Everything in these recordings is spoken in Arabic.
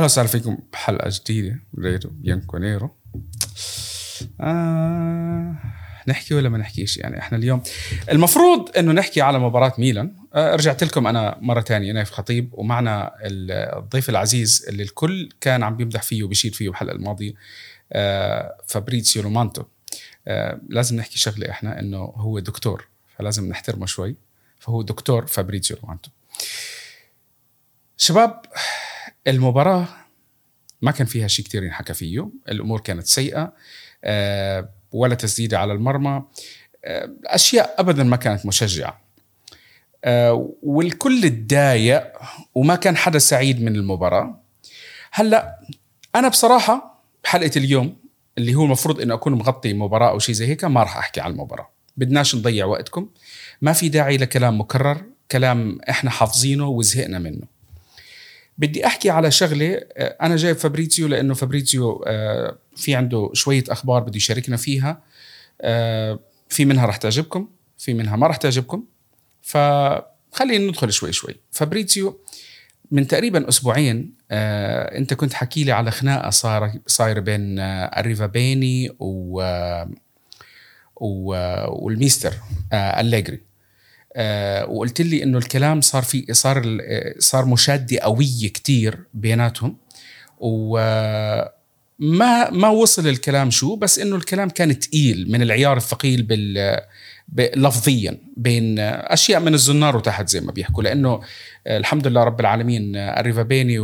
أهلا وسهلا فيكم بحلقة جديدة ريرو بيانكونيرو آه نحكي ولا ما نحكيش؟ يعني إحنا اليوم المفروض إنه نحكي على مباراة ميلان. آه رجعت لكم أنا مرة ثانية نايف خطيب ومعنا الضيف العزيز اللي الكل كان عم بيمدح فيه وبيشيد فيه بالحلقة الماضية آه فابريتسيو رومانو آه لازم نحكي شغلة إحنا إنه هو دكتور فلازم نحترمه شوي فهو دكتور فابريتسيو رومانو شباب المباراة ما كان فيها شيء كثير ينحكى فيه. الأمور كانت سيئة آه، ولا تسديدة على المرمى. آه، أشياء أبدا ما كانت مشجعة. آه، والكل تضايق وما كان حدا سعيد من المباراة. هلأ أنا بصراحة بحلقة اليوم اللي هو المفروض إنه أكون مغطي مباراة أو شيء زي هيك ما راح أحكي عن المباراة. بدناش نضيع وقتكم. ما في داعي لكلام مكرر كلام إحنا حافظينه وزهقنا منه. بدي أحكي على شغلة آه، أنا جايب فابريتيو لأنه فابريتيو آه، في عنده شوية أخبار بده يشاركنا فيها آه، في منها رح تعجبكم في منها ما رح تعجبكم فخلينا ندخل شوي شوي. فابريتيو من تقريبا أسبوعين آه أنت كنت حكي لي على خناقة صار صايرة بين آه بيني و, و والميستر آه أليجري آه وقلت لي إنه الكلام صار في صار صار مشادة قوية كتير بيناتهم. و ما ما وصل الكلام شو بس إنه الكلام كان تقيل من العيار الثقيل بال لفظيا بين أشياء من الزنار وتحت زي ما بيحكوا. لأنه الحمد لله رب العالمين أريفابيني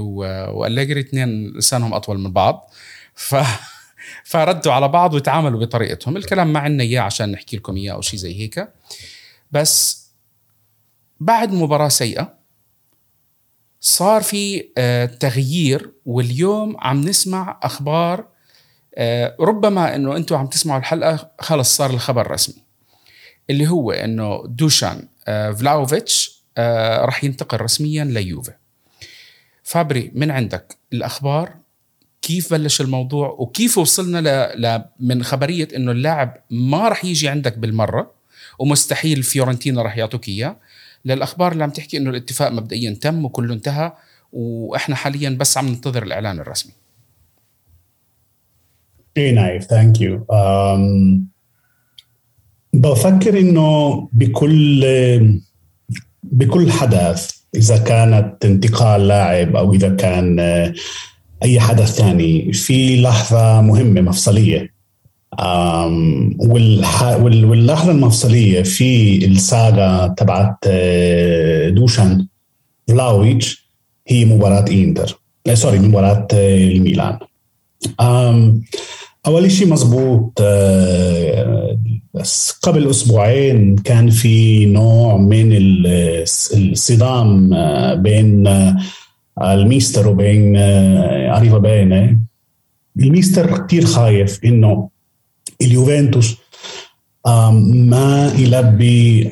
اثنين لسانهم أطول من بعض. ف فردوا على بعض وتعاملوا بطريقتهم. الكلام ما عندنا إياه عشان نحكي لكم إياه أو شيء زي هيك. بس بعد مباراة سيئة صار في آه، تغيير واليوم عم نسمع أخبار آه، ربما أنه أنتم عم تسمعوا الحلقة خلص صار الخبر رسمي اللي هو أنه دوشان آه، فلاوفيتش رح ينتقل رسميا ليوفي. فابري من عندك الأخبار؟ كيف بلش الموضوع؟ وكيف وصلنا ل... من خبرية أنه اللاعب ما رح يجي عندك بالمرة ومستحيل فيورنتينا رح يعطوك إياه للأخبار اللي عم تحكي إنه الاتفاق مبدئيا تم وكله انتهى وإحنا حاليا بس عم ننتظر الإعلان الرسمي. إيه نايف thank you بفكر إنه بكل بكل حدث إذا كانت انتقال لاعب أو إذا كان آه، أي حدث ثاني في لحظة مهمة مفصلية. واللحظة المفصلية في ال saga تبعت آه، دوشان فلاويتش هي مباراة إنتر. آه، sorry مباراة آه، الميلان. أول شيء مزبوط قبل أسبوعين كان في نوع من الصدام بين الميستر وبين أريفا بينة. الميستر كثير خايف إنه اليوفنتوس ما يلبي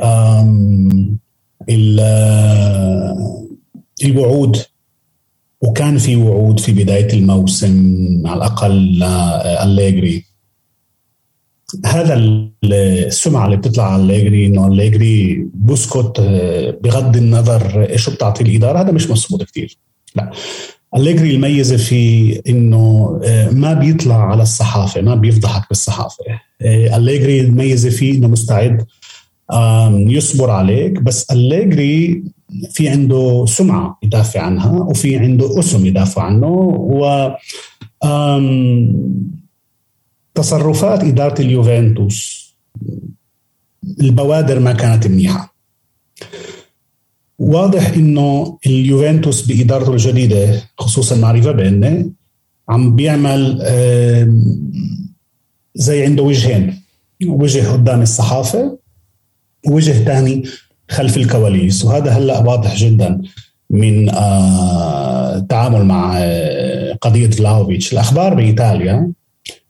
الوعود. وكان في وعود في بداية الموسم على الأقل أليجري. هذا السمعة اللي بتطلع على أليجري إنه أليجري بسكت آه، بغض النظر إيش بتعطي الإدارة هذا مش مضبوط كثير لا. أليجري الميزة في إنه آه، ما بيطلع على الصحافة ما بيفضحك بالصحافة. آه، أليجري الميزة فيه إنه مستعد يصبر عليك بس أليجري في عنده سمعة يدافع عنها وفي عنده أسم يدافع عنه و تصرفات إدارة اليوفنتوس البوادر ما كانت منيحة. واضح إنه اليوفنتوس بإدارته الجديدة خصوصا مع ريفا بيني عم بيعمل زي عنده وجهين وجه قدام الصحافة ووجه ثاني خلف الكواليس. وهذا هلأ واضح جدا من التعامل آه، مع آه، قضية فلاوفيتش الأخبار بإيطاليا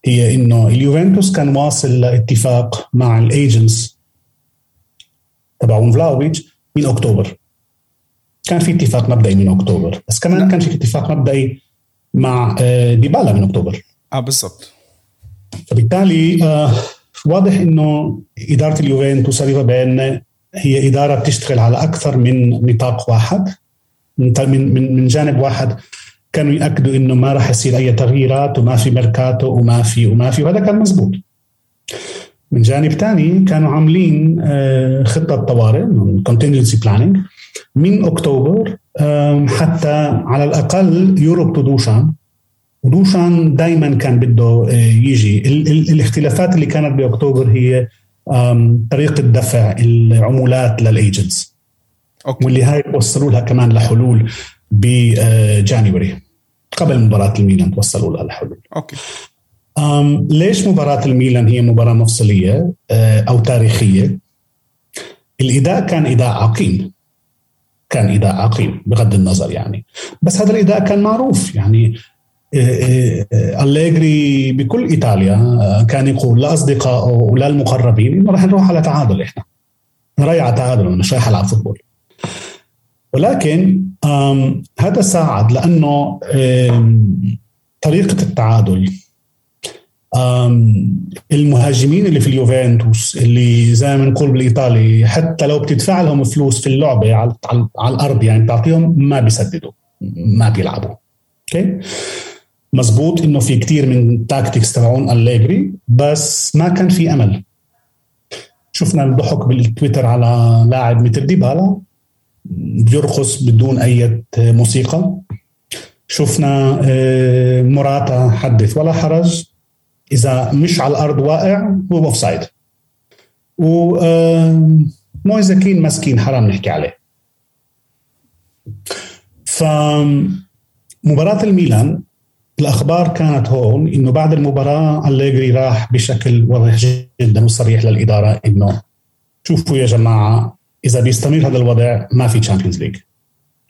هي إنه اليوفنتوس كان واصل لاتفاق مع ال agents تبعون فلاوفيتش من أكتوبر. كان في اتفاق مبدئي من أكتوبر بس كمان نعم. كان في اتفاق مبدئي مع آه، ديبالا من أكتوبر. آه بالضبط. فبالتالي آه واضح إنه إدارة اليوفنتوس بان هي إدارة بتشتغل على أكثر من نطاق واحد من من من جانب واحد كانوا يأكدوا إنه ما راح يصير أي تغييرات وما في ميركاتو وما في وما في وهذا كان مزبوط. من جانب ثاني كانوا عاملين آه، خطة طوارئ contingency planning من أكتوبر حتى على الأقل يوروب تو دوشان. ودوشان دائما كان بده آه، يجي. الاختلافات اللي كانت بأكتوبر هي طريقة دفع العمولات لل agents واللي هاي وصلوا لها كمان لحلول بجانيوري آه، قبل مباراة الميلان توصلوا لها الحلول أوكي. أم ليش مباراة الميلان هي مباراة مفصلية آه، أو تاريخية؟ الإداء كان إداء عقيم. كان إداء عقيم بغض النظر يعني. بس هذا الإداء كان معروف يعني آه، أليجري بكل إيطاليا كان يقول لأصدقائه وللمقربين إنه راح نروح على تعادل إحنا. رايح على تعادل مش رايح ألعب football. ولكن هذا ساعد لأنه طريقة التعادل المهاجمين اللي في اليوفنتوس اللي زي ما نقول بالإيطالي حتى لو بتدفع لهم فلوس في اللعبة على, على الأرض يعني بتعطيهم ما بيسددوا ما بيلعبوا. أوكي؟ مزبوط إنه في كتير من ال tactics تبعون أليجري بس ما كان في أمل. شفنا الضحك بالتويتر على لاعب مثل ديبالا. بيرقص بدون أي موسيقى. شفنا آه، مراتا حدث ولا حرج. إذا مش على الأرض واقع هو offside و مويزا كين مسكين حرام نحكي عليه. ف مباراة الميلان الأخبار كانت هون إنه بعد المباراة أليجري راح بشكل واضح جدا وصريح للإدارة إنه شوفوا يا جماعة إذا بيستمر هذا الوضع ما في Champions League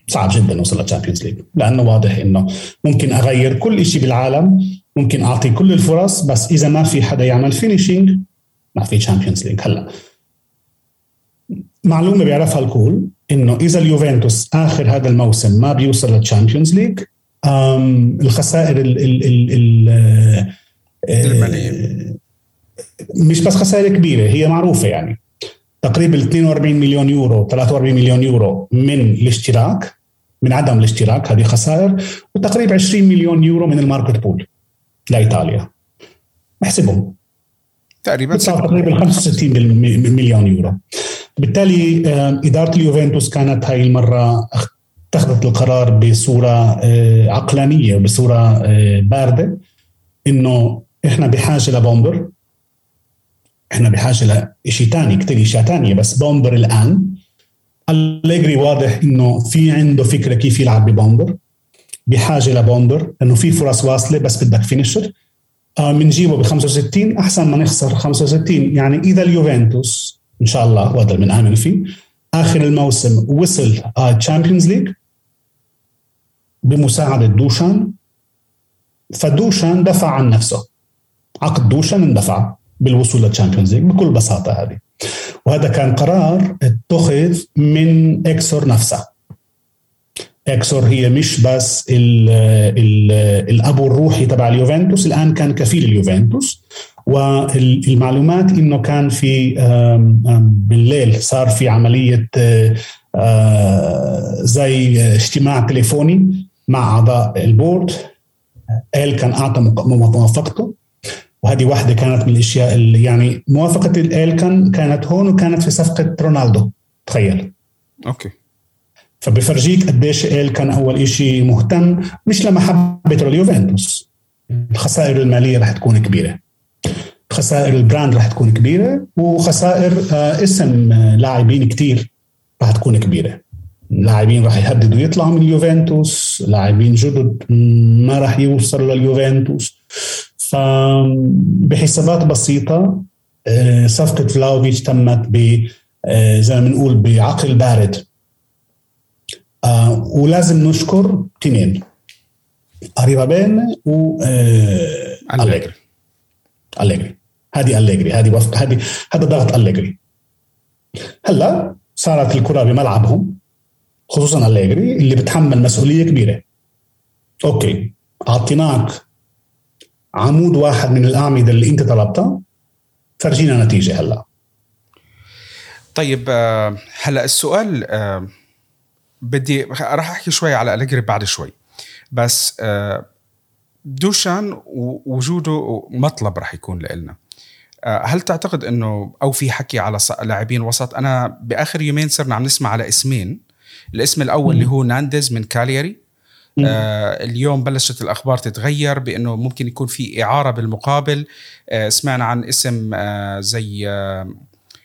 صعب جدا نوصل لل Champions League لأنه واضح إنه ممكن أغير كل شيء بالعالم ممكن أعطي كل الفرص بس إذا ما في حدا يعمل finishing ما في Champions League هلا معلومة بيعرفها الكل إنه إذا اليوفنتوس آخر هذا الموسم ما بيوصل لل Champions League الخسائر ال ال ال ال مش بس خسائر كبيرة هي معروفة يعني. تقريبا 42 مليون يورو 43 مليون يورو من الاشتراك من عدم الاشتراك هذه خسائر وتقريبا 20 مليون يورو من ال market pool لايطاليا أحسبهم. تقريبا تقريبا 65 مليون يورو. بالتالي آه، إدارة اليوفنتوس كانت هاي المرة اتخذت القرار بصورة آه، عقلانية وبصوره آه، باردة إنه إحنا بحاجة ل bomber إحنا بحاجة لشيء ثاني كثير إشياء ثانية بس bomber الآن. أليجري واضح إنه في عنده فكرة كيف يلعب ب bomber. بحاجة ل bomber لأنه في فرص واصلة بس بدك finisher. بنجيبه ب 65 أحسن ما نخسر 65 يعني إذا اليوفنتوس إن شاء الله وهذا اللي بنآمن فيه آخر الموسم وصل Champions League بمساعدة دوشان. فدوشان دفع عن نفسه. عقد دوشان اندفع بالوصول لل Champions League بكل بساطة هذه. وهذا كان قرار اتخذ من إكسور نفسها أكسور هي مش بس ال ال الابو الروحي تبع اليوفنتوس الآن كان كفيل اليوفنتوس. والمعلومات إنه كان في بالليل صار في عملية زي اجتماع تليفوني مع أعضاء ال board. قال كان أعطى موافقته. وهذه واحدة كانت من الأشياء اللي يعني موافقة الإلكن كانت هون وكانت في صفقة رونالدو. تخيل. okay. فبفرجيك قديش إلكن أول شيء مهتم مش لمحبة اليوفنتوس. الخسائر المالية رح تكون كبيرة. خسائر ال brand رح تكون كبيرة وخسائر آه، اسم آه، لاعبين كتير رح تكون كبيرة. لاعبين راح يهددوا يطلعوا من اليوفنتوس لاعبين جدد ما راح يوصلوا لليوفنتوس. فبحسابات بسيطة آه، صفقة فلاهوفيتش تمت ب زي ما بنقول بعقل بارد. آه، ولازم نشكر تنين. أريفابيني و أليجري أليجري هذه أليجري هذه وفق هذه هذا ضغط أليجري هلا صارت الكرة بملعبهم خصوصا أليجري اللي بتحمل مسؤولية كبيرة. أوكي أعطيناك عمود واحد من الأعمدة اللي أنت طلبتها. فرجينا نتيجة هلا. طيب آه، هلا السؤال آه، بدي راح أحكي شوي على أليجري بعد شوي. بس آه، دوشان وجوده مطلب رح يكون لنا آه، هل تعتقد إنه أو في حكي على لاعبين وسط؟ أنا بآخر يومين صرنا عم نسمع على اسمين. الاسم الأول اللي هو نانديز من كالياري. آه اليوم بلشت الأخبار تتغير بإنه ممكن يكون في إعارة بالمقابل. آه سمعنا عن اسم آه زي آه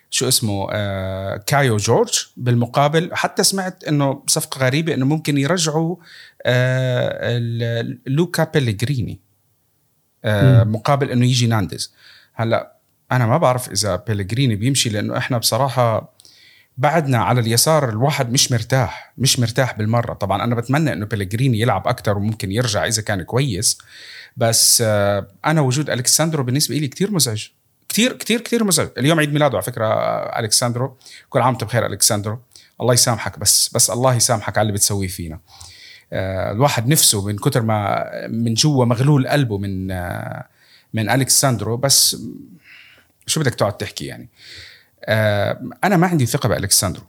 شو اسمه آه كايو جورج بالمقابل. حتى سمعت إنه صفقة غريبة إنه ممكن يرجعوا آه لوكا بيليجريني آه مقابل إنه يجي نانديز. هلأ أنا ما بعرف إذا بيليجريني بيمشي لأنه إحنا بصراحة بعدنا على اليسار الواحد مش مرتاح مش مرتاح بالمرة. طبعا أنا بتمنى إنه بيليجريني يلعب أكثر وممكن يرجع إذا كان كويس بس آه، أنا وجود الكساندرو بالنسبة لي كثير مزعج. كثير كثير كثير مزعج. اليوم عيد ميلاده على فكرة آه، الكساندرو كل عام بخير الكساندرو الله يسامحك بس بس الله يسامحك على اللي بتسويه فينا. آه، الواحد نفسه من كتر ما من جوا مغلول قلبه من من الكساندرو بس شو بدك تقعد تحكي يعني؟ آه، أنا ما عندي ثقة بالكساندرو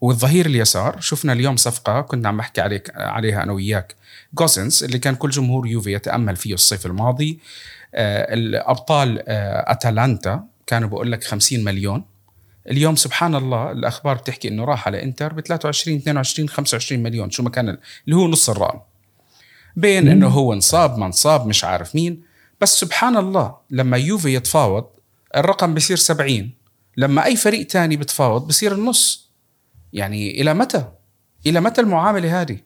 والظهير اليسار شفنا اليوم صفقة كنا عم بحكي عليك عليها أنا وياك. جوسنس اللي كان كل جمهور يوفي يتأمل فيه الصيف الماضي. آه، الأبطال آه، اتلانتا كانوا بقول لك 50 مليون. اليوم سبحان الله الأخبار بتحكي إنه راح على إنتر ب 23 22 25 مليون. شو ما كان اللي هو نص الرقم. بين إنه هو انصاب ما انصاب مش عارف مين. بس سبحان الله لما يوفي يتفاوض الرقم بصير 70 لما أي فريق تاني بتفاوض بصير النص. يعني إلى متى؟ إلى متى المعاملة هذه؟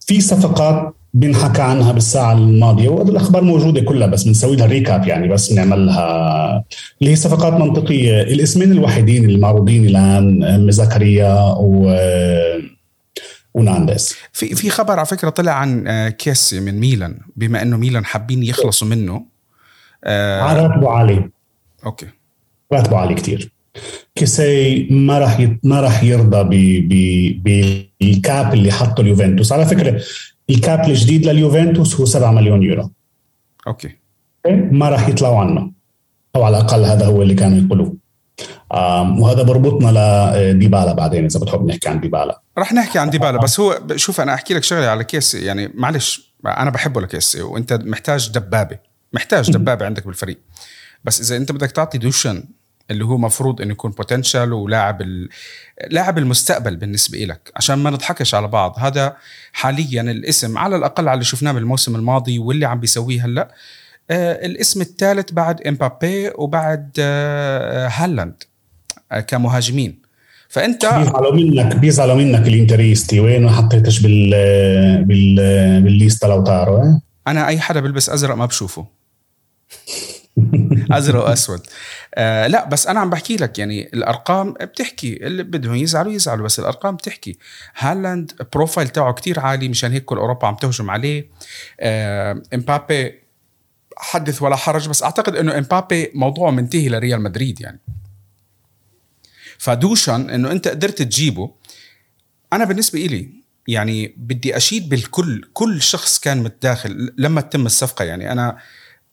في صفقات بنحكى عنها بالساعة الماضية وهذه الأخبار موجودة كلها بس بنسوي لها ريكاب يعني بس نعملها اللي هي صفقات منطقية. الاسمين الوحيدين المعروضين الآن زكريا و ونانديز. في في خبر على فكرة طلع عن آه، كيسي من ميلان بما إنه ميلان حابين يخلصوا منه. آه راتبه عالي. okay. راتبه عالي كثير كيسي ما راح ما راح يرضى بال cap اللي حطه اليوفنتوس. على فكرة ال cap الجديد لليوفنتوس هو 7 مليون يورو. okay. ما راح يطلعوا عنه. أو على الأقل هذا هو اللي كانوا يقولوه. وهذا بربطنا لديبالا بعدين إذا بتحب نحكي عن ديبالا. رح نحكي عن ديبالا بس هو شوف أنا أحكي لك شغلة على كيس يعني معلش أنا بحبه لكيسي وأنت محتاج دبابة محتاج دبابة عندك بالفريق. بس إذا أنت بدك تعطي دوشان اللي هو مفروض إنه يكون potential ولاعب ال... لاعب المستقبل بالنسبة لك عشان ما نضحكش على بعض. هذا حاليا الاسم على الأقل على اللي شفناه بالموسم الماضي واللي عم بيسويه هلأ آه الاسم الثالث بعد إمبابي وبعد آه هالاند آه كمهاجمين. فأنت بيزعلوا منك بيزعلوا منك الانتريستي. وين ما حطيتش بال بال بالليستا لو تعرف أنا أي حدا بلبس أزرق ما بشوفه. ازرق وأسود. آه لا بس أنا عم بحكي لك يعني الأرقام بتحكي اللي بدهم يزعلوا يزعلوا بس الأرقام بتحكي. هالاند profile تاعه كتير عالي مشان هيك كل أوروبا عم تهجم عليه. آه إمبابي حدث ولا حرج بس أعتقد إنه إمبابي موضوعه منتهي لريال مدريد يعني. فدوشان إنه أنت قدرت تجيبه أنا بالنسبة إلي يعني بدي أشيد بالكل كل شخص كان متداخل لما تتم الصفقة يعني. أنا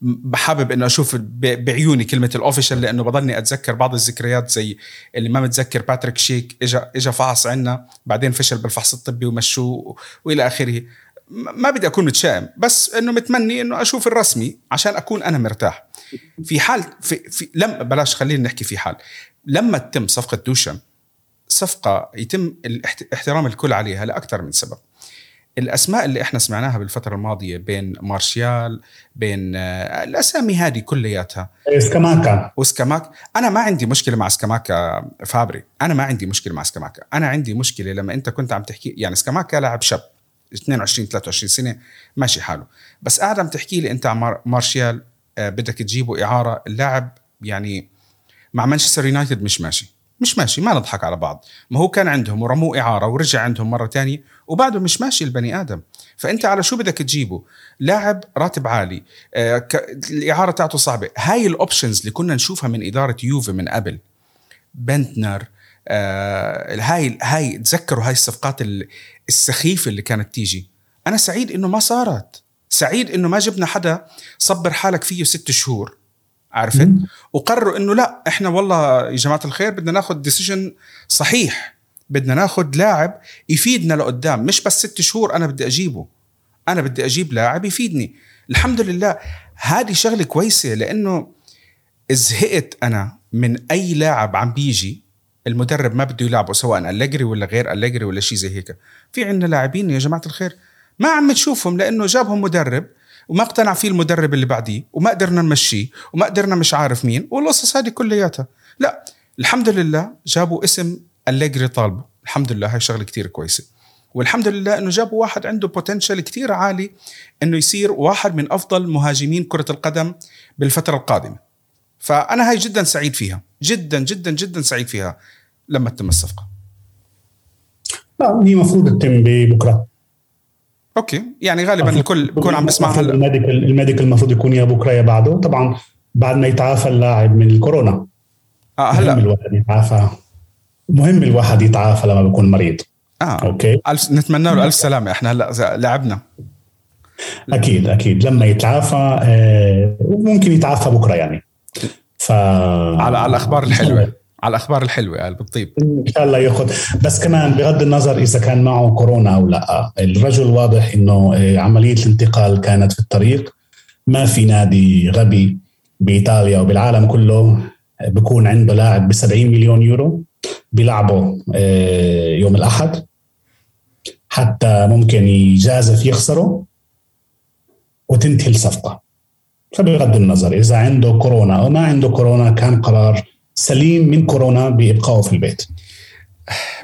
بحابب إنه أشوف بعيوني كلمة ال official لأنه بضلني أتذكر بعض الذكريات زي اللي ما متذكر باتريك شيك اجى اجى فحص عنا بعدين فشل بالفحص الطبي ومشوه وإلى آخره. ما بدي أكون متشائم بس إنه متمني إنه أشوف الرسمي عشان أكون أنا مرتاح. في حال في, في لم بلاش خلينا نحكي في حال. لما تتم صفقة دوشان صفقة يتم احترام الكل عليها لأكثر من سبب. الأسماء اللي إحنا سمعناها بالفترة الماضية بين مارشيال بين آه، الأسامي هذه كلياتها. سكاماكا. وسكاماكا. أنا ما عندي مشكلة مع سكاماكا فابري. أنا ما عندي مشكلة مع سكاماكا. أنا عندي مشكلة لما أنت كنت عم تحكي يعني سكاماكا لاعب شاب 22 23 سنة ماشي حاله. بس قاعد عم تحكي لي أنت عن مارشيال آه، بدك تجيبه إعارة. اللاعب يعني مع مانشستر يونايتد مش ماشي. مش ماشي ما نضحك على بعض. ما هو كان عندهم ورموه إعارة ورجع عندهم مرة تانية وبعده مش ماشي البني آدم. فأنت على شو بدك تجيبه؟ لاعب راتب عالي آه. الإعارة تاعته صعبة. هاي ال options اللي كنا نشوفها من إدارة يوفي من قبل. بندتنر آه هاي هاي تذكروا هاي الصفقات السخيفة اللي كانت تيجي. أنا سعيد إنه ما صارت. سعيد إنه ما جبنا حدا صبر حالك فيه ست شهور. عرفت وقرروا إنه لا إحنا والله يا جماعة الخير بدنا ناخذ decision صحيح. بدنا ناخذ لاعب يفيدنا لقدام مش بس ست شهور أنا بدي أجيبه. أنا بدي أجيب لاعب يفيدني. الحمد لله. هذه شغلة كويسة لأنه زهقت أنا من أي لاعب عم بيجي المدرب ما بده يلعبه سواء أليجري ولا غير أليجري ولا شيء زي هيك. في عندنا لاعبين يا جماعة الخير ما عم تشوفهم لأنه جابهم مدرب وما اقتنع فيه المدرب اللي بعديه وما قدرنا نمشيه وما قدرنا مش عارف مين والقصص هذه كلياتها. لا الحمد لله جابوا اسم أليجري طالبه. الحمد لله هاي شغلة كتير كويسة. والحمد لله إنه جابوا واحد عنده potential كتير عالي إنه يصير واحد من أفضل مهاجمين كرة القدم بالفترة القادمة. فأنا هاي جدا سعيد فيها. جدا جدا جدا سعيد فيها. لما تتم الصفقة. لا هي المفروض تتم بكره okay. يعني غالبا الكل بكون عم بيسمع هلا. ال medical ال medical المفروض يكون يا بكرة يا بعده. طبعا بعد ما يتعافى اللاعب من الكورونا. آه هلا. مهم الواحد يتعافى. مهم الواحد يتعافى لما بيكون مريض. آه. أوكي. ألف نتمنى له ألف سلامة. إحنا هلا لعبنا. أكيد أكيد. لما يتعافى آه ممكن يتعافى بكرة يعني. ف على على الأخبار الحلوة. على الأخبار الحلوة قال بالطيب إن شاء الله ياخذ بس كمان بغض النظر إذا كان معه كورونا أو لا الرجل واضح إنه آه، عملية الانتقال كانت في الطريق. ما في نادي غبي بإيطاليا وبالعالم كله بكون عنده لاعب ب 70 مليون يورو بيلعبه آه، يوم الأحد. حتى ممكن يجازف يخسره وتنتهي الصفقة. فبغض النظر إذا عنده كورونا أو ما عنده كورونا كان قرار سليم من كورونا بإبقائه في البيت.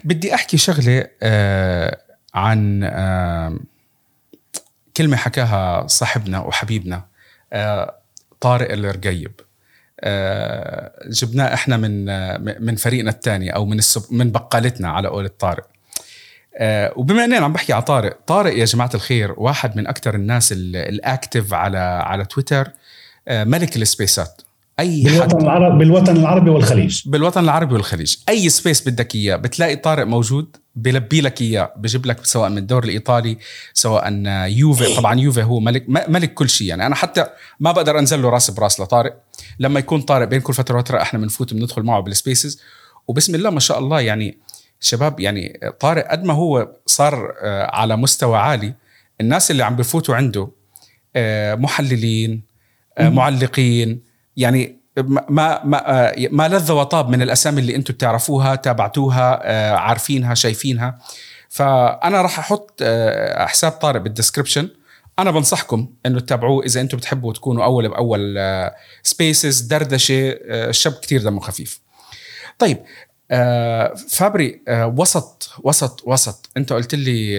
بدي أحكي شغلة آه عن آه كلمة حكاها صاحبنا وحبيبنا آه طارق الرقيب. آه جبناه إحنا من آه من فريقنا الثاني أو من من بقالتنا على قول طارق. آه وبما إننا عم بحكي على طارق طارق يا جماعة الخير واحد من أكثر الناس الأكتف على على تويتر آه ملك السبيسات. أي بالوطن العربي بالوطن العربي والخليج. بالوطن العربي والخليج. أي space بدك إياه. بتلاقي طارق موجود بلبي لك إياه بجيب لك سواء من الدوري الإيطالي سواء يوفي. طبعا يوفي هو ملك ملك كل شيء. يعني أنا حتى ما بقدر أنزل له رأس برأس لطارق. لما يكون طارق بين كل فترة وفترة إحنا بنفوت بندخل معه بالسبيسز وبسم الله ما شاء الله يعني شباب يعني طارق قد ما هو صار آه، على مستوى عالي. الناس اللي عم بفوتوا عنده آه، محللين آه، معلقين يعني ما ما ما لذ وطاب من الأسامي اللي أنتم بتعرفوها تابعتوها آه، عارفينها شايفينها. فأنا راح أحط آه، حساب طارق بال description أنا بنصحكم إنه تتابعوه إذا أنتم بتحبوا تكونوا أول بأول spaces آه، دردشة الشاب كتير دمه خفيف. طيب فابري وسط وسط وسط. أنت قلت لي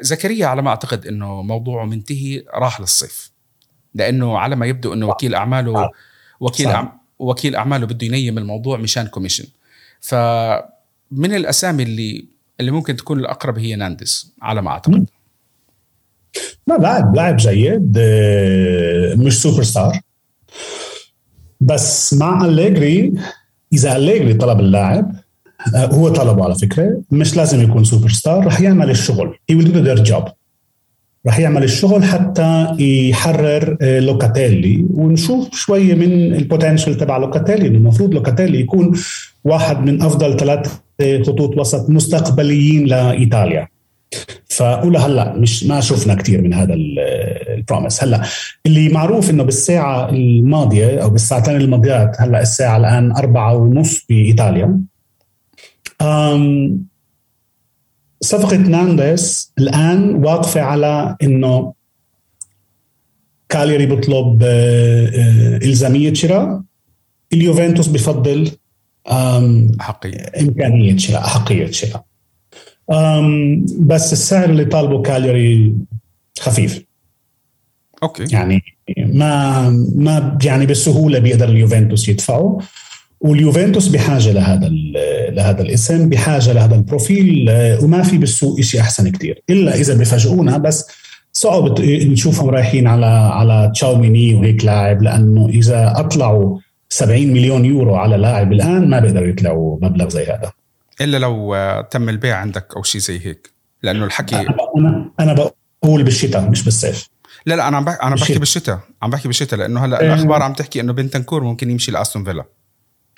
زكريا على ما أعتقد إنه موضوعه منتهي راح للصيف. لأنه على ما يبدو إنه وكيل أعماله وكيل أعم وكيل أعماله بده ينيم الموضوع مشان commission. فمن الأسامي اللي اللي ممكن تكون الأقرب هي ناندس على ما أعتقد. لا لاعب لاعب جيد آه، مش super star بس مع أليجري إذا أليجري طلب اللاعب آه، هو طلبه على فكرة مش لازم يكون super star رح يعمل الشغل. He will do their job. رح يعمل الشغل حتى يحرر آه، لوكاتيلي. ونشوف شوية من ال potential تبع لوكاتيلي. المفروض لوكاتيلي يكون واحد من أفضل ثلاث خطوط وسط مستقبليين لإيطاليا. فأولى هلأ مش ما شفنا كثير من هذا البروميس هلأ اللي معروف إنه بالساعة الماضية أو بالساعتين الماضيات هلأ الساعة الآن أربعة ونص بإيطاليا. صفقة نانديس الآن واقفة على إنه كاليري بيطلب آه، آه، إلزامية شراء. اليوفنتوس بفضل حقيقة إمكانية شراء أحقية شراء. بس السعر اللي طالبه كاليري خفيف. أوكي. يعني ما ما يعني بالسهوله بيقدر اليوفنتوس يدفعه. واليوفنتوس بحاجة لهذا لهذا الاسم بحاجة لهذا ال profile آه، وما في بالسوق شيء أحسن كتير. إلا إذا بفاجئونا بس صعب نشوفهم رايحين على على تشاوميني وهيك لاعب لأنه إذا أطلعوا 70 مليون يورو على لاعب الآن ما بيقدروا يطلعوا مبلغ زي هذا. إلا لو آه، تم البيع عندك أو شيء زي هيك لأنه الحكي أنا أنا بقول بالشتاء مش بالصيف. لا لا أنا عم بحكي أنا بحكي بالشتاء. عم بحكي بالشتاء لأنه هلأ الأخبار عم تحكي إنه بنتنكور ممكن يمشي لأستون فيلا.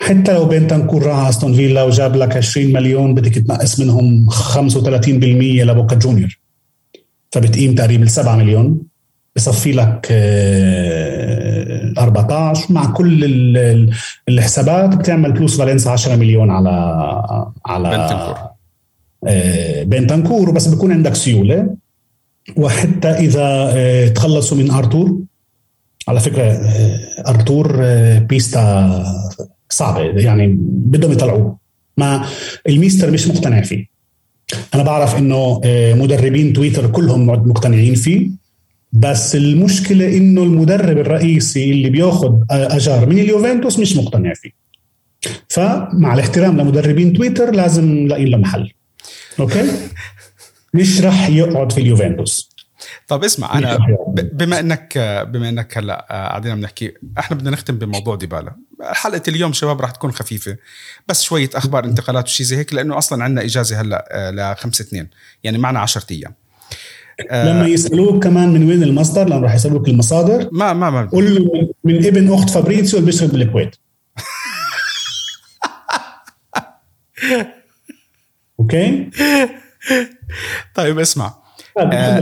حتى لو بنتنكور راح أستون فيلا وجاب لك 20 مليون بدك تنقص منهم 35% لبوكا جونيور. فبتقيم تقريبا 7 مليون. بصفي لك 14 مع كل الحسابات بتعمل بلوس فالنسا 10 مليون على على بنتنكور بنتنكور بس بيكون عندك سيولة. وحتى إذا تخلصوا من أرتور على فكرة أرتور بيستا صعبة يعني بدهم يطلعوه ما الميستر مش مقتنع فيه. أنا بعرف إنه مدربين تويتر كلهم مقتنعين فيه. بس المشكلة إنه المدرب الرئيسي اللي بياخذ أجار من اليوفنتوس مش مقتنع فيه. فمع الاحترام لمدربين تويتر لازم نلاقي له محل أوكي؟ مش رح يقعد في اليوفنتوس. طب اسمع أنا بما إنك بما إنك هلأ قاعدين عم نحكي إحنا بدنا نختم بموضوع ديبالا. حلقة اليوم شباب رح تكون خفيفة. بس شوية أخبار انتقالات وشي زي هيك لأنه أصلا عندنا إجازة هلأ ل 5 2 يعني معنا 10 أيام. لما يسألوك كمان من وين المصدر لما راح يسألوك المصادر ما ما ما قول له من ابن أخت فابريتسيو اللي بيشتغل بالكويت. أوكي؟ طيب اسمع. آه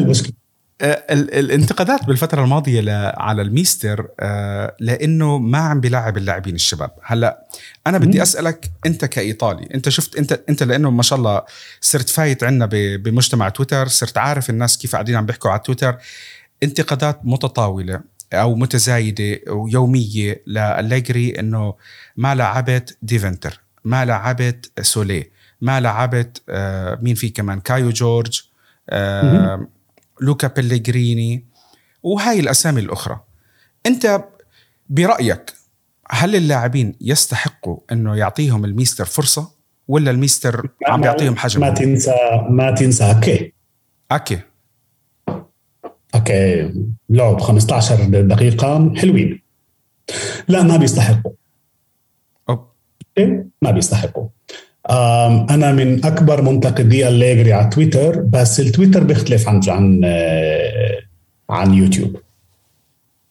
الانتقادات بالفترة الماضية على الميستر آه لأنه ما عم بيلعب اللاعبين الشباب. هلأ أنا بدي أسألك أنت كإيطالي أنت شفت أنت أنت لأنه ما شاء الله صرت فايت عنا بمجتمع تويتر صرت عارف الناس كيف قاعدين عم بيحكوا على تويتر. انتقادات متطاولة أو متزايدة ويومية لأليجري أنه ما لعبت ديفنتر ما لعبت سوليه ما لعبت آه مين في كمان؟ كايو جورج آه لوكا بيليجريني وهاي الأسامي الأخرى. أنت برأيك هل اللاعبين يستحقوا إنه يعطيهم الميستر فرصة ولا الميستر عم بيعطيهم حجم ما تنسى ما تنسى أكي. أكي. أوكي لعب 15 دقيقة حلوين. لا ما بيستحقوا. أوكي ما بيستحقوا. أنا من أكبر منتقدي الليجري على تويتر بس التويتر بيختلف عن عن عن يوتيوب.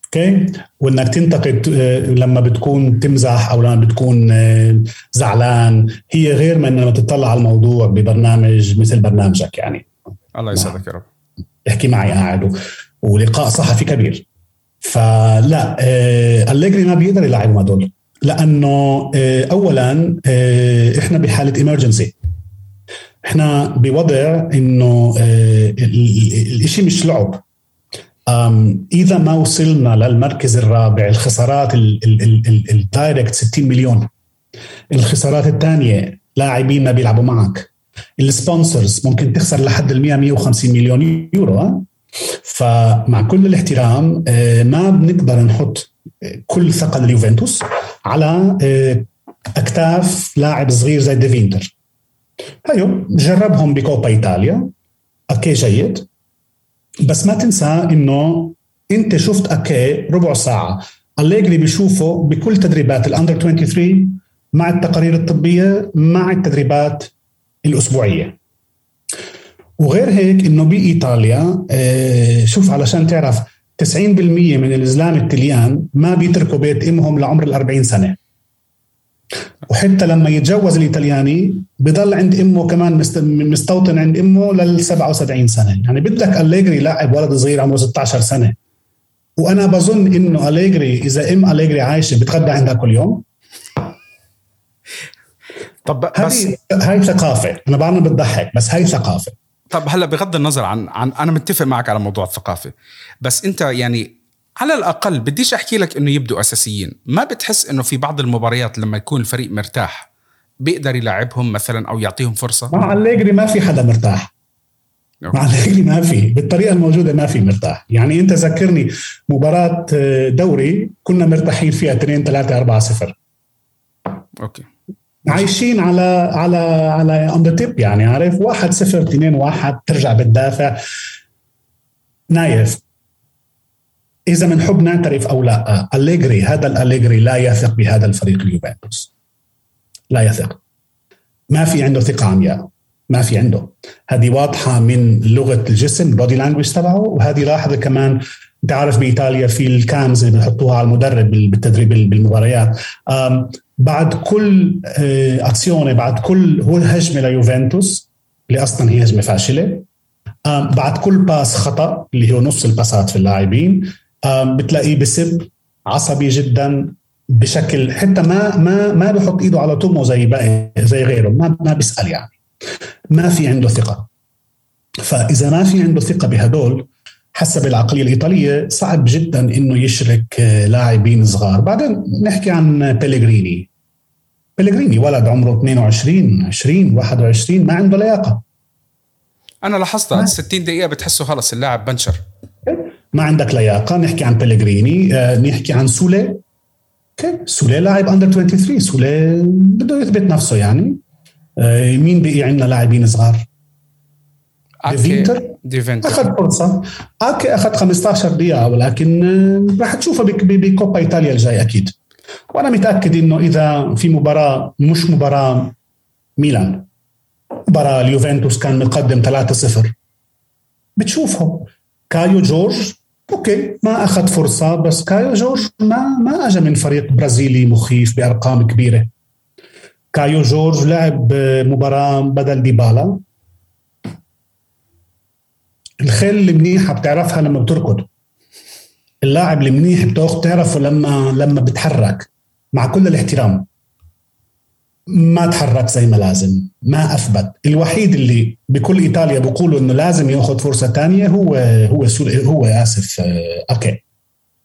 أوكي؟ وإنك تنتقد لما بتكون تمزح أو لما بتكون زعلان هي غير من لما تطلع على الموضوع ببرنامج مثل برنامجك يعني. الله يسعدك يا رب. احكي معي قاعد ولقاء صحفي كبير. فلا الليجري ما بيقدر يلعبهم هدول لأنه اولا إحنا بحالة emergency إحنا بوضع إنه الإشي مش لعب. إذا ما وصلنا للمركز الرابع الخسارات ال direct 60 مليون. الخسارات الثانية لاعبين ما بيلعبوا معك. ال sponsors ممكن تخسر لحد ال 100 150 مليون يورو. فمع كل الاحترام ما بنقدر نحط كل ثقل اليوفنتوس على أكتاف لاعب صغير زي ديفينتر هيو جربهم بكوبا إيطاليا. أوكي جيد. بس ما تنسى إنه أنت شفت اكي ربع ساعة. الليجري بيشوفه بكل تدريبات ال under 23 مع التقارير الطبية مع التدريبات الأسبوعية. وغير هيك إنه بإيطاليا شوف علشان تعرف 90% من الزلام التليان ما بيتركوا بيت إمهم لعمر ال 40 سنة. وحتى لما يتجوز الإيطالياني بضل عند إمه كمان مستوطن عند إمه لل 77 سنة. يعني بدك أليجري لاعب ولد صغير عمره 16 سنة. وأنا بظن إنه أليجري إذا إم أليجري عايشة بتغدى عندها كل يوم. طب بس هاي ثقافة. أنا بعرف بتضحك بس هاي ثقافة. طب هلا بغض النظر عن عن أنا متفق معك على موضوع الثقافة بس أنت يعني على الأقل بديش أحكي لك إنه يبدوا أساسيين. ما بتحس إنه في بعض المباريات لما يكون الفريق مرتاح بيقدر يلعبهم مثلا أو يعطيهم فرصة؟ مع أليجري ما في حدا مرتاح. مع أليجري ما في. بالطريقة الموجودة ما في مرتاح. يعني أنت ذكرني مباراة دوري كنا مرتاحين فيها 2 3 4 0 أوكي. عايشين على على على on the tip يعني عارف؟ 1 0 2 1 ترجع بتدافع. نايف إذا بنحب نعترف أو لا أليجري هذا الأليجري لا يثق بهذا الفريق اليوفنتوس. لا يثق. ما في عنده ثقة عمياء. ما في عنده. هذه واضحة من لغة الجسم ال body language تبعه. وهذه لاحظه كمان انت عارف بإيطاليا في ال cams اللي بنحطوها على المدرب بالتدريب بالمباريات. بعد كل azione بعد كل هو هجمه ليوفنتوس اللي أصلا هي هجمة فاشلة. بعد كل pass خطأ اللي هو نص الباسات في اللاعبين. بتلاقيه بسب عصبي جدا بشكل حتى ما ما ما بحط إيده على طمه زي باقي زي غيره. ما ما بيسأل يعني. ما في عنده ثقة. فإذا ما في عنده ثقة بهدول حسب العقلية الإيطالية صعب جدا إنه يشرك لاعبين صغار. بعدين نحكي عن بيليغريني بيليغريني ولد عمره 22 20 21 ما عنده لياقة. أنا لاحظت 60 دقيقة بتحسه خلص اللاعب بنشر. ما عندك لياقة. نحكي عن بيليغريني آه، نحكي عن سولي okay سولي لاعب under 23 سولي بده يثبت نفسه يعني. آه، مين بقي عندنا لاعبين صغار؟ ديفينتر ديفينتر أخذ فرصة. اكي أخذ 15 دقيقة ولكن آه، راح تشوفها بكوبا إيطاليا الجاي أكيد. وأنا متأكد إنه إذا في مباراة مش مباراة ميلان. مباراة اليوفنتوس كان مقدم 3-0 بتشوفهم. كايو جورج okay ما أخذ فرصة بس كايو جورج ما ما اجى من فريق برازيلي مخيف بأرقام كبيرة. كايو جورج لعب مباراة بدل ديبالا. الخيل المنيحه بتعرفها لما بتركض. اللاعب المنيح بتعرفه لما لما بتحرك مع كل الاحترام. ما تحرك زي ما لازم ما أثبت. الوحيد اللي بكل إيطاليا بيقولوا إنه لازم ياخذ فرصة ثانية هو هو هو آسف آه، اكي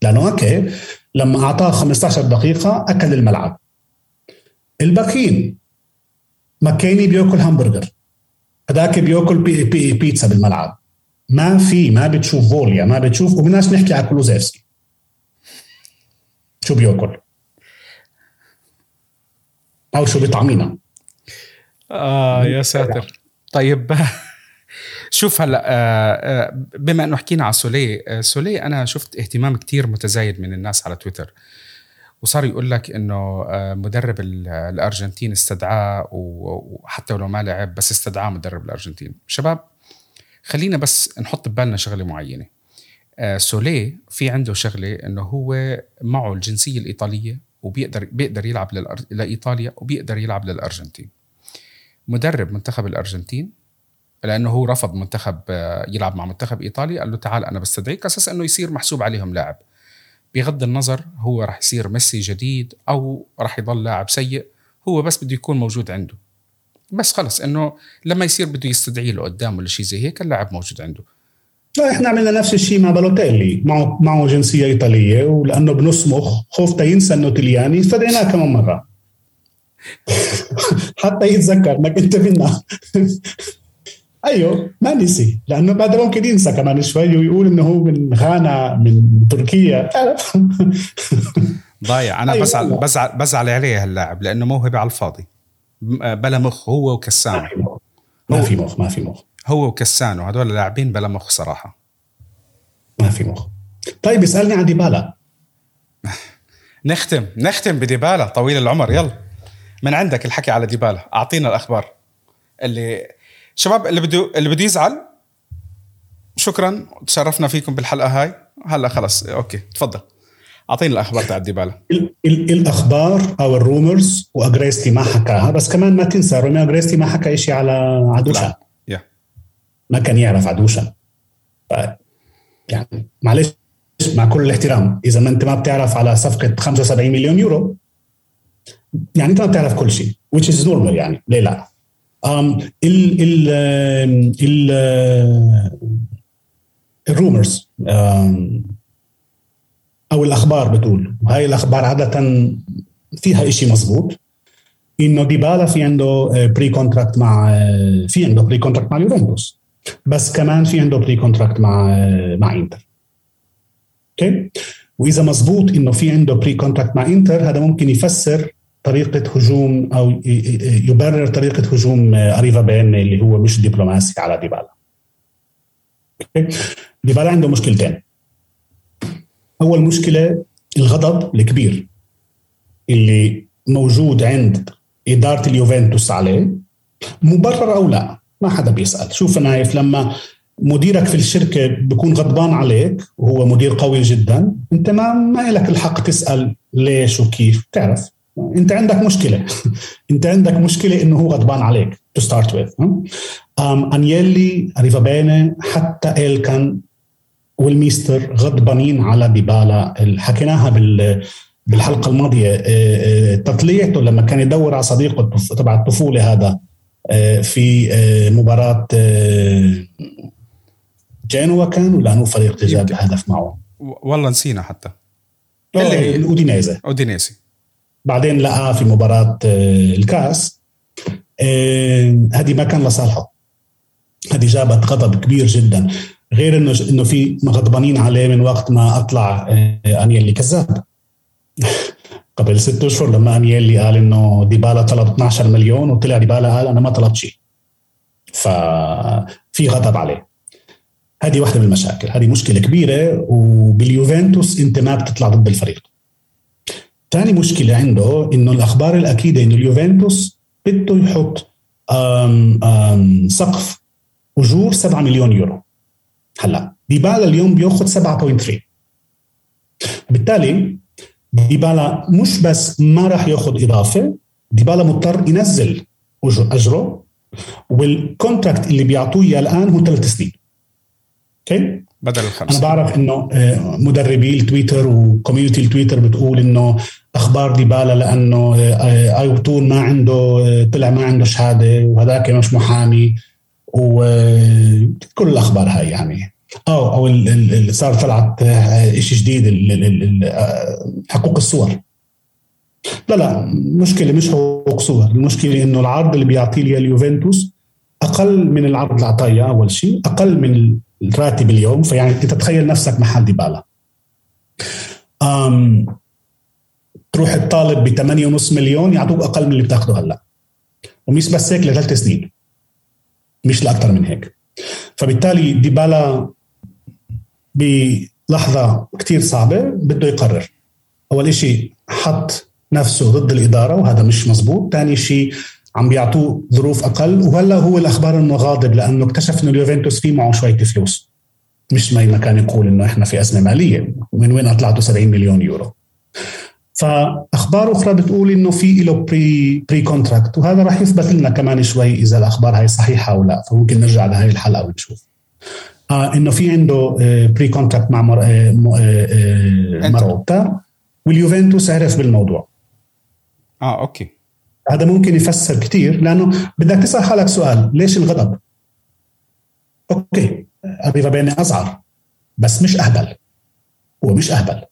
لأنه اكي لما أعطاه 15 دقيقة أكل الملعب. الباقيين ماكيني بياكل همبرجر. هذاك بياكل بي بي بيتزا بالملعب. ما في ما بتشوف voglia ما بتشوف. وبدناش نحكي على كلوزيفسكي شو بياكل؟ أو شو بيطعمينا آه يا ساتر. طيب. شوف هلا آه، آه، بما إنه حكينا على سولي آه، سولي أنا شفت اهتمام كتير متزايد من الناس على تويتر. وصار يقول لك إنه مدرب الأرجنتين استدعاه وحتى لو ما لعب بس استدعاه مدرب الأرجنتين. شباب خلينا بس نحط ببالنا شغلة معينة. سولي في عنده شغلة إنه هو معه الجنسية الإيطالية وبيقدر بيقدر يلعب للأر... لإيطاليا وبيقدر يلعب للأرجنتين. مدرب منتخب الأرجنتين لأنه هو رفض منتخب آه، يلعب مع منتخب إيطاليا قال له تعال أنا بستدعيك أساس إنه يصير محسوب عليهم لاعب. بغض النظر هو راح يصير ميسي جديد أو راح يضل لاعب سيء هو بس بده يكون موجود عنده. بس خلص إنه لما يصير بده يستدعيه لقدام ولا شيء زي هيك اللاعب موجود عنده. لا إحنا عملنا نفس الشيء مع بالوتيلي. معه معه جنسية إيطالية ولأنه بنص مخ خفت ينسى إنه تلياني استدعيناه كمان مرة. حتى يتذكر إنك أنت منا. أيوه ما نسي. لأنه بعد ممكن ينسى كمان شوي ويقول إنه هو من غانا من تركيا. ضايع. أنا أيوة. بزعل بزعل بزعل عليه هاللاعب لأنه موهبة على الفاضي. بلا مخ هو وكسام ما في مخ. ما في مخ هو وكسانو. هذول لاعبين بلا مخ صراحة. ما في مخ. طيب اسألني عن ديبالا. نختم نختم بديبالا. طويل العمر. يلا. من عندك الحكي على ديبالا؟ أعطينا الأخبار. اللي شباب اللي بده اللي بده يزعل شكرا. تشرفنا فيكم بالحلقة هاي. هلا خلص. okay تفضل. اعطينا الأخبار تاع ديبالا الأخبار أو ال rumors واجريستي ما حكاها بس كمان ما تنسى روميو اجريستي ما حكى شيء على دوشان ما كان يعرف ع دوشان يعني معلش مع كل الاحترام إذا ما أنت ما بتعرف على صفقة 75 مليون يورو يعني أنت ما بتعرف كل شيء which is normal يعني ليه لا؟ um, ال ال ال ال rumors um, أو الأخبار بتقول. وهي الأخبار عادة فيها شيء مزبوط إنه ديبالا في عنده pre-contract مع في عنده pre-contract مع اليوفنتوس. بس كمان في عنده pre-contract مع مع إنتر. okay؟ وإذا مزبوط إنه في عنده pre-contract مع إنتر هذا ممكن يفسر طريقة هجوم أو يبرر طريقة هجوم أريفابيني اللي هو مش دبلوماسي على ديبالا. ديبالا عنده مشكلتين. أول مشكلة الغضب الكبير اللي موجود عند إدارة اليوفنتوس عليه مبرر أو لا ما حدا بيسال شوف نايف لما مديرك في الشركة بيكون غضبان عليك وهو مدير قوي جدا انت ما ما لك الحق تسال ليش وكيف بتعرف انت عندك مشكله انت عندك مشكله انه هو غضبان عليك to start with انييلي أريفابيني حتى إلكان والميستر غضبانين على ديبالا حكيناها بال بالحلقة الماضية. آه، آه، تطليعته لما كان يدور على صديقه تبع الطفولة هذا آه، في مباراة جنوا كان ولا انه فريق جاب هدف معه. والله نسينا حتى. اللي الاودينيزي أودينيزي. بعدين لقى في مباراة الكاس. هذه ما كان لصالحه. هذه جابت غضب كبير جدا. غير إنه إنه في غضبانين عليه من وقت ما أطلع انيلي كذاب. قبل ست أشهر لما انيلي قال إنه ديبالا طلب 12 مليون وطلع ديبالا قال أنا ما طلبت شيء. ففي غضب عليه. هذه واحدة من المشاكل. هذه مشكلة كبيرة وباليوفنتوس أنت ما بتطلع ضد الفريق. ثاني مشكلة عنده إنه الأخبار الأكيدة إنه اليوفنتوس بده يحط آم آم سقف أجور 7 مليون يورو. هلا ديبالا اليوم بياخذ 7.3 بالتالي ديبالا مش بس ما راح ياخذ إضافة ديبالا مضطر ينزل أجره وال contract اللي بيعطوه إياه الآن هو ثلاث سنين. okay بدل الخمسة. أنا بعرف إنه آه، مدربي التويتر و community التويتر بتقول إنه أخبار ديبالا لأنه آه، انتون ما عنده آه، طلع ما عنده شهادة وهذاك مش محامي. وكل الأخبار هاي يعني. أو أو صار طلعت آه، شيء جديد آه، حقوق الصور. لا لا المشكلة مش حقوق صور. المشكلة إنه العرض اللي بيعطيه لي اليوفنتوس أقل من العرض اللي اعطاه أول شيء أقل من الراتب اليوم. فيعني أنت تتخيل نفسك محل ديبالا أم تروح تطالب ب 8.5 مليون يعطوك أقل من اللي بتاخده هلأ. ومش بس هيك لثلاث سنين. مش لأكثر من هيك. فبالتالي ديبالا بلحظة كتير صعبة بده يقرر. أول شيء حط نفسه ضد الإدارة وهذا مش مزبوط. ثاني شيء عم بيعطوه ظروف أقل وهلا هو الأخبار إنه غاضب لأنه اكتشف إنه اليوفنتوس في معه شوية فلوس. مش ما كان يقول إنه إحنا في أزمة مالية. من وين أطلعتوا 70 مليون يورو؟ فأخبار أخرى بتقول إنه في له pre pre-contract وهذا راح يثبت لنا كمان شوي إذا الأخبار هاي صحيحة أو لا فممكن نرجع لهي الحلقة ونشوف. آه إنه في عنده آه pre-contract مع مر... آه آه, آه، ماروتا واليوفنتوس عرف بالموضوع؟ آه okay. هذا ممكن يفسر كثير لأنه بدك تسأل حالك سؤال ليش الغضب؟ okay. أريفابيني أزعر بس مش أهبل. هو مش أهبل.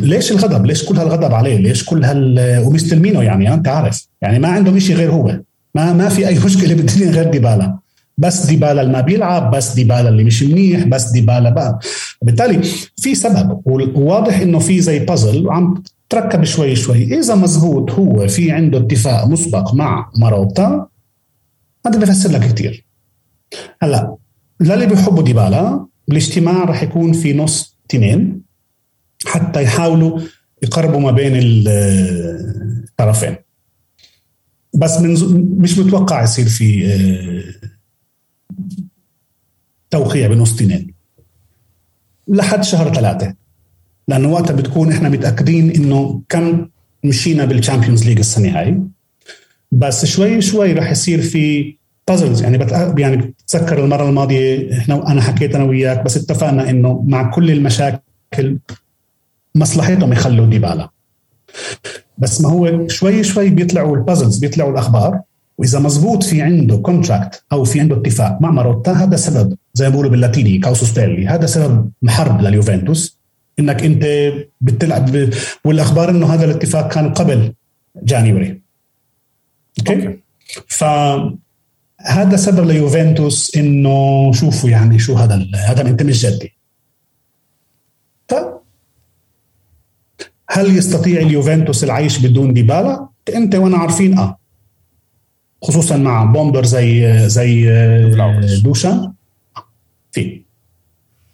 ليش الغضب؟ ليش كل هالغضب عليه؟ ليش كل هال ومستلمينه يعني؟ أنت عارف. يعني ما عنده شيء غير هو. ما ما في أي مشكلة بالدنيا غير ديبالا. بس ديبالا اللي ما بيلعب بس ديبالا اللي مش منيح بس ديبالا بقى. بالتالي في سبب وواضح إنه في زي بازل وعم تركب شوي شوي. إذا مزبوط هو في عنده اتفاق مسبق مع ماروتا هذا بفسر لك كثير هلأ للي بيحبوا ديبالا الاجتماع راح يكون في نص تنين. حتى يحاولوا يقربوا ما بين الطرفين. بس من مش متوقع يصير في آه، توقيع بنص تنين لحد شهر ثلاثة. لأنه وقتها بتكون إحنا متأكدين إنه كم مشينا بال Champions League السنة هاي. بس شوي شوي رح يصير في puzzles يعني بتأ... يعني بتذكر المرة الماضية إحنا أنا حكيت أنا وياك بس اتفقنا إنه مع كل المشاكل مصلحتهم يخلوا ديبالا. بس ما هو شوي شوي بيطلعوا ال puzzles بيطلعوا الأخبار وإذا مزبوط في عنده contract أو في عنده اتفاق مع ماروتا هذا سبب زي ما بيقولوا باللاتيني casus belli هذا سبب حرب لليوفنتوس إنك أنت بتلعب والأخبار إنه هذا الاتفاق كان قبل January. okay, okay. ف هذا سبب ليوفنتوس إنه شوفوا يعني شو هذا هذا انت مش جدي ف هل يستطيع اليوفنتوس العيش بدون ديبالا؟ انت وأنا عارفين آه. خصوصا مع bomber زي زي دوشان. في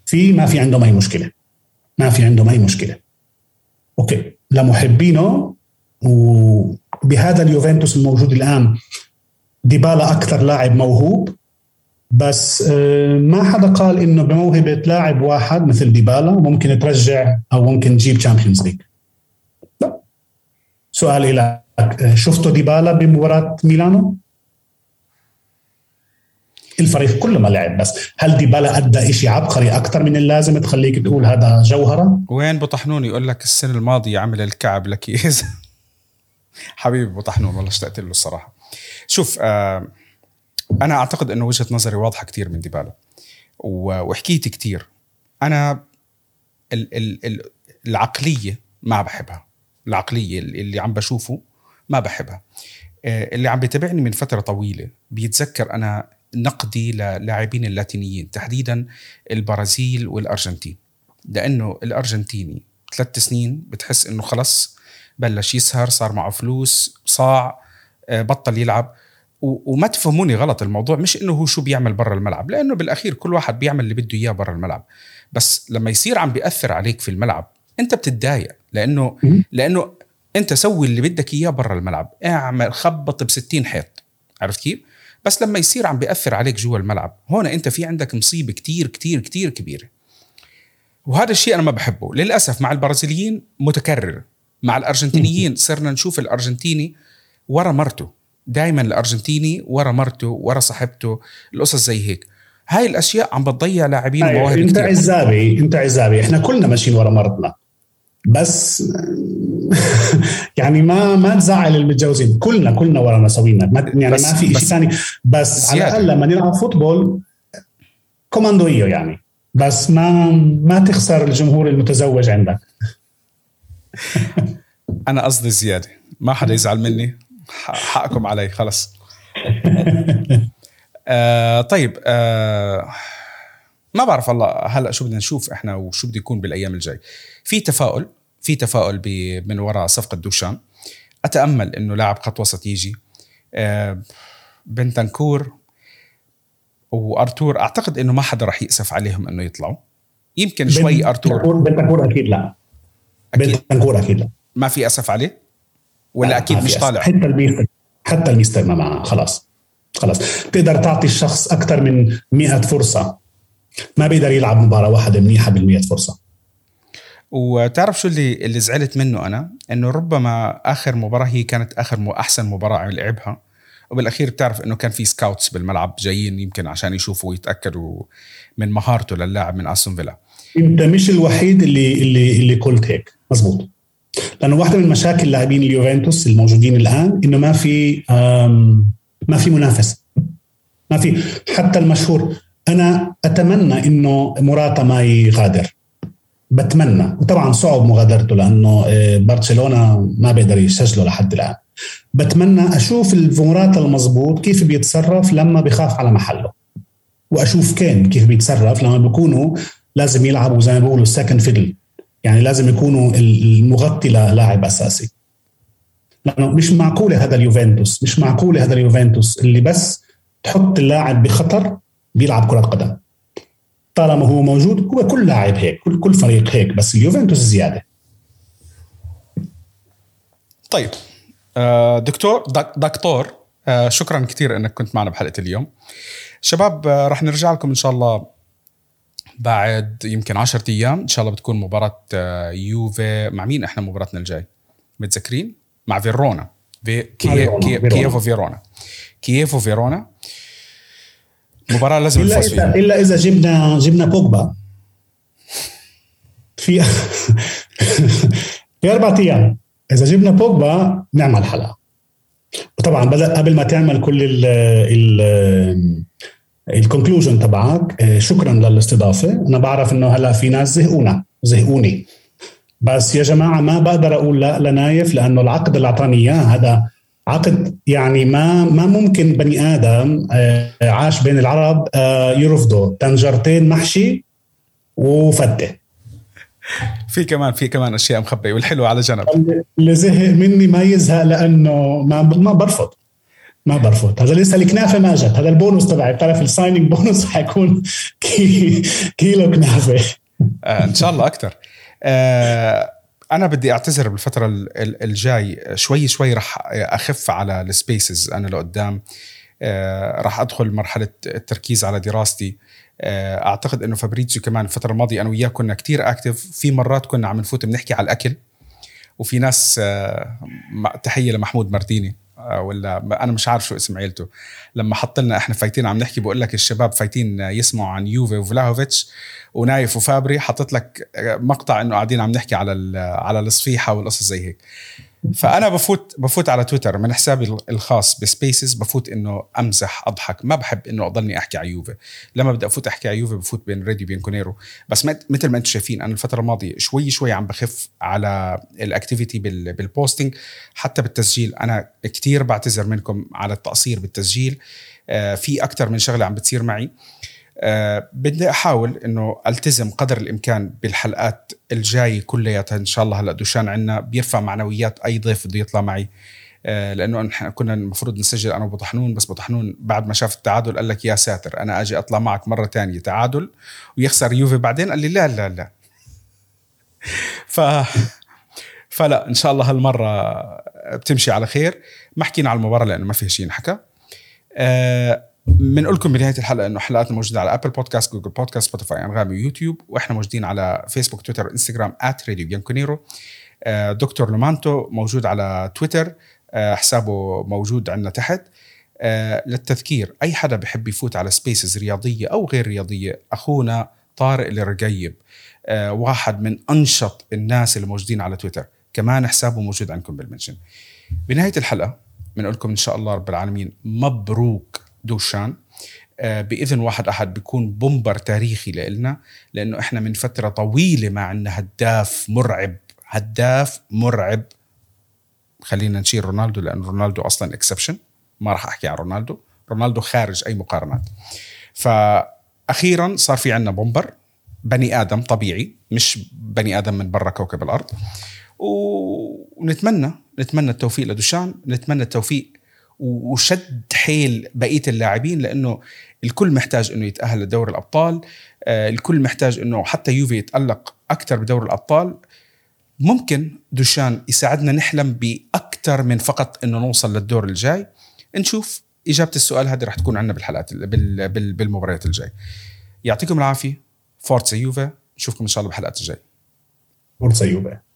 في ما في عندهم أي مشكلة. ما في عندهم أي مشكلة. OK. لمحبينه وبهذا اليوفنتوس الموجود الآن ديبالا أكثر لاعب موهوب. بس آه، ما حدا قال إنه بموهبة لاعب واحد مثل ديبالا ممكن ترجع أو ممكن تجيب Champions League سؤال لك شفتوا ديبالا بمباراة ميلانو؟ الفريق كله ما لعب بس. هل ديبالا أدى شيء عبقري أكثر من اللازم تخليك تقول هذا جوهرة؟ وين بطحنون يقول لك السنة الماضية عمل الكعب لكيز. حبيبي بطحنون والله اشتقت له الصراحة. شوف آه أنا أعتقد إنه وجهة نظري واضحة كثير من ديبالا. وحكيت كثير أنا ال ال العقلية ما بحبها. العقلية اللي عم بشوفه ما بحبها. آه، اللي عم بيتابعني من فترة طويلة بيتذكر أنا نقدي للاعبين اللاتينيين تحديدا البرازيل والأرجنتين. لأنه الأرجنتيني ثلاث سنين بتحس إنه خلص بلش يسهر صار معه فلوس صاع آه، بطل يلعب. وما تفهموني غلط الموضوع مش إنه هو شو بيعمل برا الملعب لأنه بالأخير كل واحد بيعمل اللي بده إياه برا الملعب. بس لما يصير عم بيأثر عليك في الملعب أنت بتتضايق. لأنه لأنه أنت سوي اللي بدك إياه برا الملعب. اعمل خبط ب 60 حيط. عرفت كيف؟ بس لما يصير عم بيأثر عليك جوا الملعب هون أنت في عندك مصيبة كتير كتير كتير كبيرة. وهذا الشيء أنا ما بحبه. للأسف مع البرازيليين متكرر. مع الأرجنتينيين صرنا نشوف الأرجنتيني ورا مرته. دائما الأرجنتيني ورا مرته ورا صاحبته القصص زي هيك. هاي الأشياء عم بتضيع لاعبين ومواهب أنت كتير. عزابي أنت عزابي. إحنا كلنا ماشيين ورا مرتنا. بس يعني ما ما تزعل المتجوزين. كلنا كلنا ورا مساوينا. يعني ما في شيء ثاني بس على الأقل لما نلعب فوتبول كوماندوية يعني. بس ما ما تخسر الجمهور المتزوج عندك. أنا قصدي زيادة. ما حدا يزعل مني. حقكم علي. خلص. آه طيب آه ما بعرف والله هلا شو بدنا نشوف إحنا وشو بده يكون بالأيام الجاي. في تفاؤل في تفاؤل من وراء صفقة دوشان. أتأمل إنه لاعب خط وسط يجي. آه بنتنكور وأرتور أعتقد إنه ما حدا رح يأسف عليهم إنه يطلعوا. يمكن شوي أرتور. بنتنكور أكيد لا. أكيد. بنتنكور أكيد لا. ما في أسف عليه؟ ولا أكيد مش طالع؟ حتى الميستر حتى الميستر ما معنا خلاص. خلاص. بتقدر تعطي الشخص أكثر من 100 فرصة. ما بيقدر يلعب مباراة واحدة منيحه بال فرصة. وتعرف شو اللي اللي زعلت منه أنا؟ إنه ربما آخر مباراة هي كانت آخر أحسن مباراة لعبها. وبالأخير بتعرف إنه كان في scouts بالملعب جايين يمكن عشان يشوفوا ويتأكدوا من مهارته للاعب من استون فيلا أنت مش الوحيد اللي اللي اللي قلت هيك. مزبوط لأنه واحدة من مشاكل لاعبين اليوفنتوس الموجودين الآن إنه ما في ما في منافس ما في حتى المشهور أنا أتمنى إنه مراتا ما يغادر بتمنى. وطبعا صعب مغادرته لأنه آه، برشلونة ما بيقدر يسجله لحد الآن. بتمنى أشوف المراتا المضبوط كيف بيتصرف لما بخاف على محله. وأشوف كين كيف بيتصرف لما بيكونوا لازم يلعبوا زي ما بيقولوا سكند فيدل يعني لازم يكونوا المغطي للاعب أساسي. لأنه مش معقولة هذا اليوفنتوس مش معقولة هذا اليوفنتوس اللي بس تحط اللاعب بخطر بيلعب كرة قدم. طالما هو موجود هو كل لاعب هيك كل كل فريق هيك بس اليوفنتوس زيادة. طيب. آه، دكتور دكتور آه، شكرا كثير إنك كنت معنا بحلقة اليوم. شباب آه، رح نرجع لكم إن شاء الله بعد يمكن 10 أيام. إن شاء الله بتكون مباراة يوفي مع مين إحنا مباراتنا الجاي؟ متذكرين؟ مع فيرونا. في كييف وفيرونا. كييف وفيرونا؟ مباراة لازم إلا نفوز فيها. إلا إذا جبنا جبنا بوجبا. في في أربع أيام. إذا جبنا بوجبا نعمل حلقة. وطبعا قبل ما تعمل كل ال ال الكونكلوجن تبعك آه، شكرا للاستضافة. أنا بعرف إنه هلا في ناس زهقونا زهقوني. بس يا جماعة ما بقدر أقول لا لنايف لأنه العقد اللي أعطاني إياه هذا عقد يعني ما ما ممكن بني آدم آه، عاش بين العرب آه، يرفضه. طنجرتين محشي وفتة. في كمان في كمان أشياء مخبية والحلو على جنب. اللي زهق مني ما يزهق لأنه ما ما برفض. ما برفض. هذا لسه الكنافة ما جت. هذا البونص تبعي. بتعرف ال signing bonus حيكون كي كيلو كنافة. آه إن شاء الله أكثر آه أنا بدي أعتذر بالفترة الجاي. شوي شوي رح أخف على ال spaces أنا لقدام. آه رح أدخل مرحلة التركيز على دراستي. آه أعتقد إنه فابريتسيو كمان الفترة الماضية أنا وياه كنا كتير active في مرات كنا عم نفوت بنحكي على الأكل. وفي ناس آه، تحية لمحمود مارتيني ولا أنا مش عارف شو اسم عيلته. لما حط لنا إحنا فايتين عم نحكي بقول لك الشباب فايتين يسمعوا عن يوفي وفلاهوفيتش. ونايف وفابري حطيت لك مقطع إنه قاعدين عم نحكي على على الصفيحة والقصص زي هيك. فأنا بفوت بفوت على تويتر من حسابي الخاص ب spaces بفوت إنه أمزح أضحك. ما بحب إنه أضلني أحكي على يوفي. لما بدي أفوت أحكي على يوفي بفوت بين راديو بيانكونيرو. بس مثل ما أنتم شايفين أنا الفترة الماضية شوي شوي عم بخف على ال activity بال posting حتى بالتسجيل أنا كتير بعتذر منكم على التقصير بالتسجيل. آه، في أكثر من شغلة عم بتصير معي. أه بدي أحاول إنه ألتزم قدر الإمكان بالحلقات الجاي كلياتها. إن شاء الله هلأ دوشان عنا بيرفع معنويات أي ضيف بده يطلع معي. أه لأنه نحن كنا المفروض نسجل أنا وبطحنون بس بطحنون بعد ما شاف التعادل قال لك يا ساتر أنا أجي أطلع معك مرة تانية تعادل ويخسر يوفي بعدين؟ قال لي لا لا لا. ف فلأ إن شاء الله هالمرة بتمشي على خير. ما حكينا على المباراة لأنه ما فيها شيء انحكى أه بنقول لكم بنهاية الحلقة إنه حلقاتنا موجودة على Apple Podcast Google Podcast Spotify انغامي ويوتيوب وإحنا موجودين على فيسبوك تويتر انستغرام راديو بيانكونيرو دكتور لومانتو موجود على تويتر آه، حسابه موجود عندنا تحت. آه، للتذكير أي حدا بحب يفوت على spaces رياضية أو غير رياضية أخونا طارق الرقيب آه، واحد من أنشط الناس اللي موجودين على تويتر كمان حسابه موجود عندكم بال mention. بنهاية الحلقة بنقول لكم إن شاء الله رب العالمين مبروك. دوشان. آه، بإذن واحد أحد بيكون bomber تاريخي لنا لأنه إحنا من فترة طويلة ما عندنا هداف مرعب هداف مرعب. خلينا نشيل رونالدو لأنه رونالدو أصلا exception ما راح أحكي عن رونالدو. رونالدو خارج أي مقارنات. فاخيرا صار في عندنا bomber. بني آدم طبيعي مش بني آدم من برا كوكب الأرض. ونتمنى نتمنى التوفيق لدوشان نتمنى التوفيق وشد حيل بقية اللاعبين لأنه الكل محتاج إنه يتأهل لدوري الأبطال. آه، الكل محتاج إنه حتى يوفي يتألق أكثر بدوري الأبطال. ممكن دوشان يساعدنا نحلم باكثر من فقط إنه نوصل للدور الجاي. نشوف إجابة السؤال هذه رح تكون عندنا بالحلقات بالمباريات الجاي. يعطيكم العافية. Forza Juve. نشوفكم إن شاء الله بالحلقات الجاي. Forza Juve.